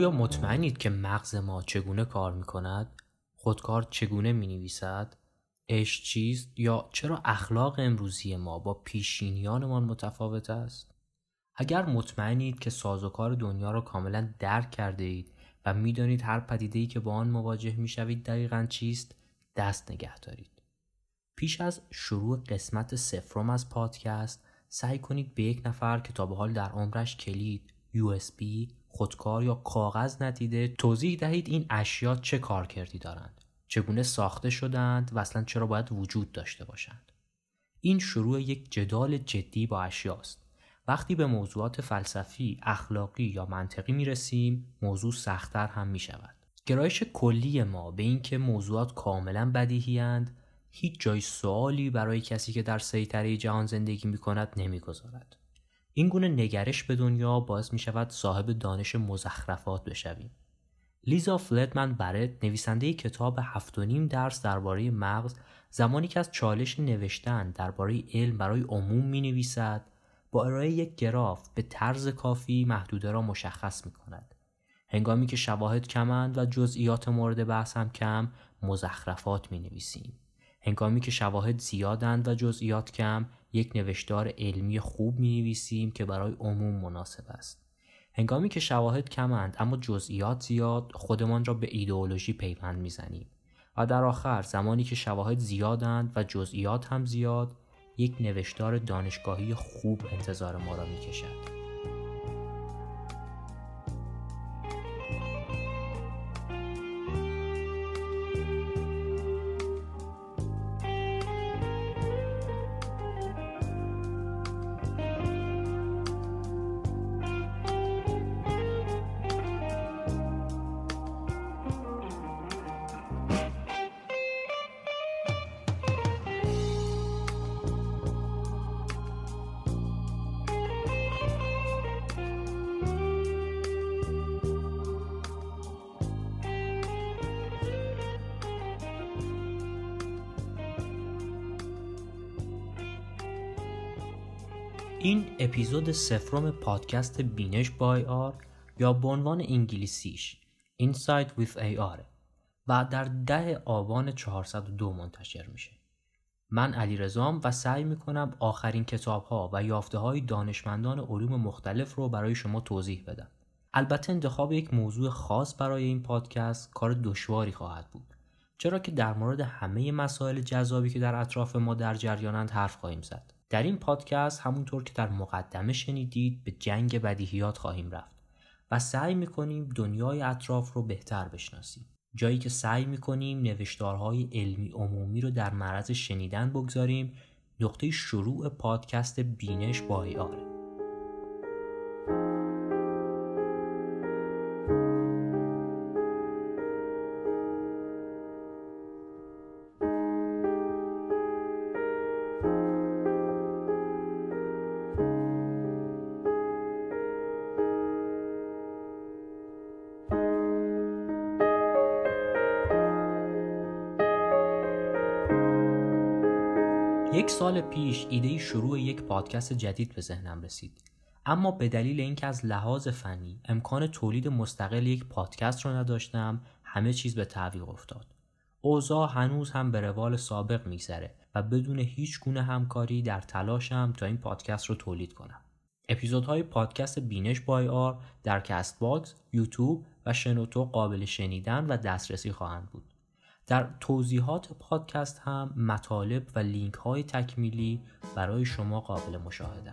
آیا مطمئنید که مغز ما چگونه کار می کند؟ خودکار چگونه می نویسد؟ عشق چیست یا چرا اخلاق امروزی ما با پیشینیانمان متفاوت است؟ اگر مطمئنید که سازوکار دنیا را کاملا درک کرده اید و می‌دانید هر پدیده‌ای که با آن مواجه می‌شوید دقیقا چیست دست نگه دارید پیش از شروع قسمت سفرم از پادکست سعی کنید به یک نفر که تا به حال در عمرش کلید USB خودکار یا کاغذ ندیده توضیح دهید این اشیا چه کارکردی دارند چگونه ساخته شدند و اصلا چرا باید وجود داشته باشند این شروع یک جدال جدی با اشیاست وقتی به موضوعات فلسفی، اخلاقی یا منطقی می رسیم، موضوع سختتر هم می شود. گرایش کلی ما به اینکه موضوعات کاملا بدیهی هیچ جای سوالی برای کسی که در سیطره جهان زندگی می کند نمی گذارد. این گونه نگرش به دنیا باعث می شود صاحب دانش مزخرفات بشویم. لیزا فلدمن برت نویسنده کتاب هفت و نیم درس درباره مغز زمانی که از چالش نوشتن درباره علم برای عموم می نویسد با ارائه یک گراف به طرز کافی محدوده را مشخص می کند. هنگامی که شواهد کمند و جزئیات مورد بحث هم کم مزخرفات می نویسیم. هنگامی که شواهد زیادند و جزئیات کم یک نوشتار علمی خوب می نویسیم که برای عموم مناسب است. هنگامی که شواهد کمند اما جزئیات زیاد خودمان را به ایدئولوژی پیوند می‌زنیم و در آخر زمانی که شواهد زیادند و جزئیات هم زیاد یک نوشتار دانشگاهی خوب انتظار ما را می‌کشد. این اپیزود سفرم پادکست بینش بای آر یا به عنوان انگلیسیش Insight with AR و در ده آبان 402 منتشر میشه. من علی رزام و سعی می‌کنم آخرین کتاب ها و یافته های دانشمندان علوم مختلف رو برای شما توضیح بدم. البته انتخاب یک موضوع خاص برای این پادکست کار دشواری خواهد بود. چرا که در مورد همه مسائل جذابی که در اطراف ما در جریانند حرف خواهیم زد. در این پادکست همونطور که در مقدمه شنیدید به جنگ بدیهیات خواهیم رفت و سعی می‌کنیم دنیای اطراف رو بهتر بشناسیم. جایی که سعی می‌کنیم نوشتارهای علمی عمومی رو در معرض شنیدن بگذاریم نقطه شروع پادکست بینش با ایاره. یک سال پیش ایده شروع یک پادکست جدید به ذهنم رسید. اما به دلیل اینکه از لحاظ فنی امکان تولید مستقل یک پادکست رو نداشتم همه چیز به تعویق افتاد. اوضاع هنوز هم به روال سابق میگذره و بدون هیچ گونه همکاری در تلاشم تا این پادکست رو تولید کنم. اپیزودهای پادکست بینش by R در Castbox، یوتیوب و شنوتو قابل شنیدن و دسترسی خواهند بود. در توضیحات پادکست هم مطالب و لینک های تکمیلی برای شما قابل مشاهده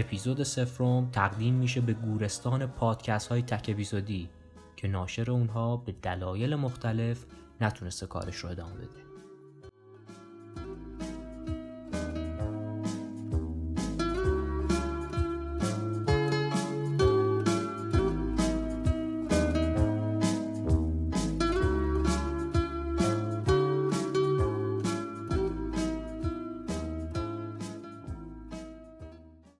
اپیزود سفرم تقدیم میشه به گورستان پادکست های تک اپیزودی که ناشر اونها به دلایل مختلف نتونسته کارش رو ادامه بده.